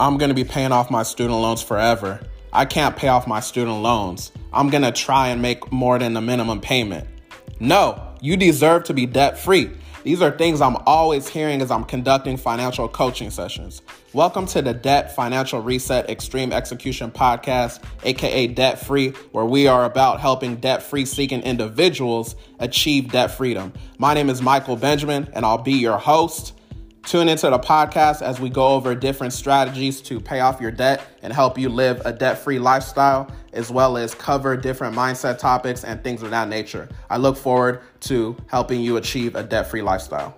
I'm going to be paying off my student loans forever. I can't pay off my student loans. I'm going to try and make more than the minimum payment. No, you deserve to be debt free. These are things I'm always hearing as I'm conducting financial coaching sessions. Welcome to the Debt Financial Reset Extreme Execution Podcast, aka Debt Free, where we are about helping debt free seeking individuals achieve debt freedom. My name is Michael Benjamin, and I'll be your host. Tune into the podcast as we go over different strategies to pay off your debt and help you live a debt free lifestyle, as well as cover different mindset topics and things of that nature. I look forward to helping you achieve a debt free lifestyle.